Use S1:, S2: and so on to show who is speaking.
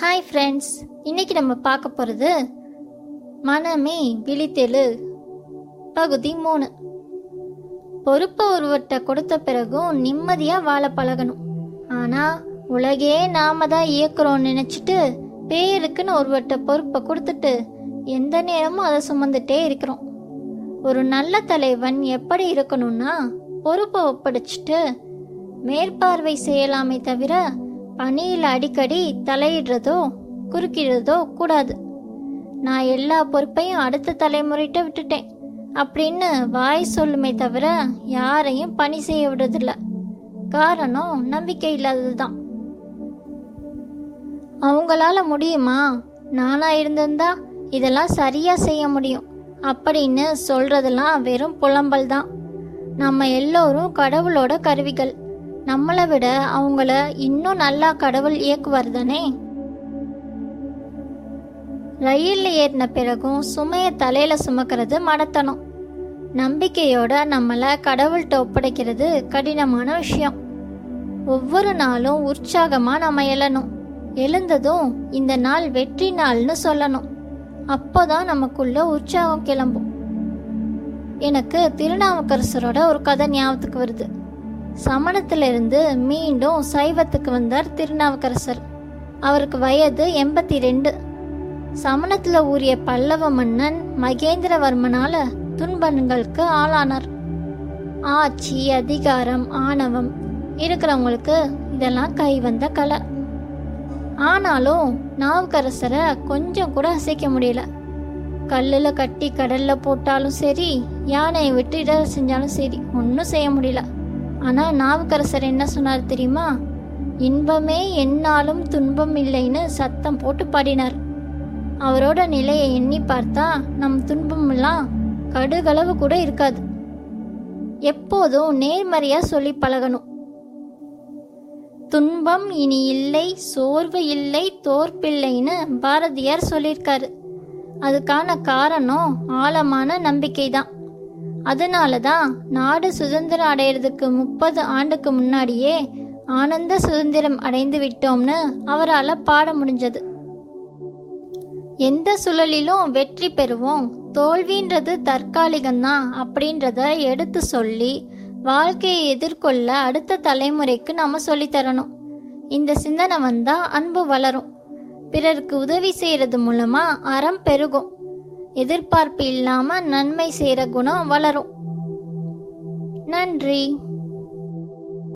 S1: Hi friends இன்னைக்கு நம்ம பார்க்க போகிறது மனமே விழித்தெழு பகுதி மூணு. பொறுப்பை ஒருவர்கிட்ட கொடுத்த பிறகும் நிம்மதியாக வாழ பழகணும். ஆனால் உலகே நாம தான் இயக்குறோம்னு நினச்சிட்டு பேருக்குன்னு ஒருவர்கிட்ட பொறுப்பை கொடுத்துட்டு எந்த நேரமும் அதை சுமந்துட்டே இருக்கிறோம். ஒரு நல்ல தலைவன் எப்படி இருக்கணும்னா பொறுப்பை ஒப்படைச்சிட்டு மேற்பார்வை செய்யலாமே தவிர பணியில் அடிக்கடி தலையிடுறதோ குறுக்கிடுறதோ கூடாது. நான் எல்லா பொறுப்பையும் அடுத்த தலைமுறைகிட்ட விட்டுட்டேன். அப்படின்னு வாய் சொல்லுமே தவிர யாரையும் பணி செய்ய விடுறதில்ல. காரணம் நம்பிக்கை இல்லாதது தான் அவங்களால முடியுமா? நானா இருந்திருந்தா இதெல்லாம் சரியா செய்ய முடியும். அப்படின்னு சொல்றதெல்லாம் வெறும் புலம்பல் தான். நம்ம எல்லோரும் கடவுளோட கருவிகள். நம்மளை விட அவங்கள இன்னும் நல்லா கடவுள் இயக்குவார் தானே? ரயிலில் ஏறின பிறகும் சுமையை தலையில சுமக்கிறது மடத்தனம். நம்பிக்கையோட நம்மளை கடவுள்கிட்ட ஒப்படைக்கிறது கடினமான விஷயம். ஒவ்வொரு நாளும் உற்சாகமாக நம்ம எழணும். எழுந்ததும் இந்த நாள் வெற்றி நாள்னு சொல்லணும். அப்போதான் நமக்குள்ள உற்சாகம் கிளம்பும். எனக்கு திருநாவுக்கரசரோட ஒரு கதை ஞாபகத்துக்கு வருது. சமணத்திலிருந்து மீண்டும் சைவத்துக்கு வந்தார் திருநாவுக்கரசர். அவருக்கு வயது எண்பத்தி ரெண்டு சமணத்தில் ஊறிய பல்லவ மன்னன் மகேந்திரவர்மனால துன்பங்களுக்கு ஆளானார். ஆட்சி அதிகாரம் ஆணவம் இருக்கிறவங்களுக்கு இதெல்லாம் கை வந்த கலை. ஆனாலும் நாவுக்கரசரை கொஞ்சம் கூட அசைக்க முடியல. கல்லில் கட்டி கடலில் போட்டாலும் சரி யானையை விட்டு இட செஞ்சாலும் சரி ஒன்றும் செய்ய முடியல. ஆனால் நாவுக்கரசர் என்ன சொன்னார் தெரியுமா? இன்பமே என்னாலும் துன்பம் இல்லைன்னு சத்தம் போட்டு பாடினார். அவரோட நிலையை எண்ணி பார்த்தா நம் துன்பமெல்லாம் கடுகளவு கூட இருக்காது. எப்போதும் நேர்மறையா சொல்லி பழகணும். துன்பம் இனி இல்லை சோர்வு இல்லை தோற்பில்லைன்னு பாரதியார் சொல்லியிருக்காரு. அதுக்கான காரணம் ஆழமான நம்பிக்கை தான் அதனால தான் நாடு சுதந்திரம் அடையிறதுக்கு முப்பது ஆண்டுக்கு முன்னாடியே ஆனந்த சுதந்திரம் அடைந்து விட்டோம்னு அவரால் பாட முடிஞ்சது. எந்த சுழலிலும் வெற்றி பெறுவோம். தோல்வின்றது தற்காலிகம்தான் அப்படின்றத எடுத்து சொல்லி வாழ்க்கையை எதிர்கொள்ள அடுத்த தலைமுறைக்கு நாம சொல்லித்தரணும் இந்த சிந்தனை வந்தா அன்பு வளரும். பிறருக்கு உதவி செய்யறது மூலமா அறம் பெருகும். எதிர்பார்ப்பு இல்லாம நன்மை செய்யற குணம் வளரும். நன்றி.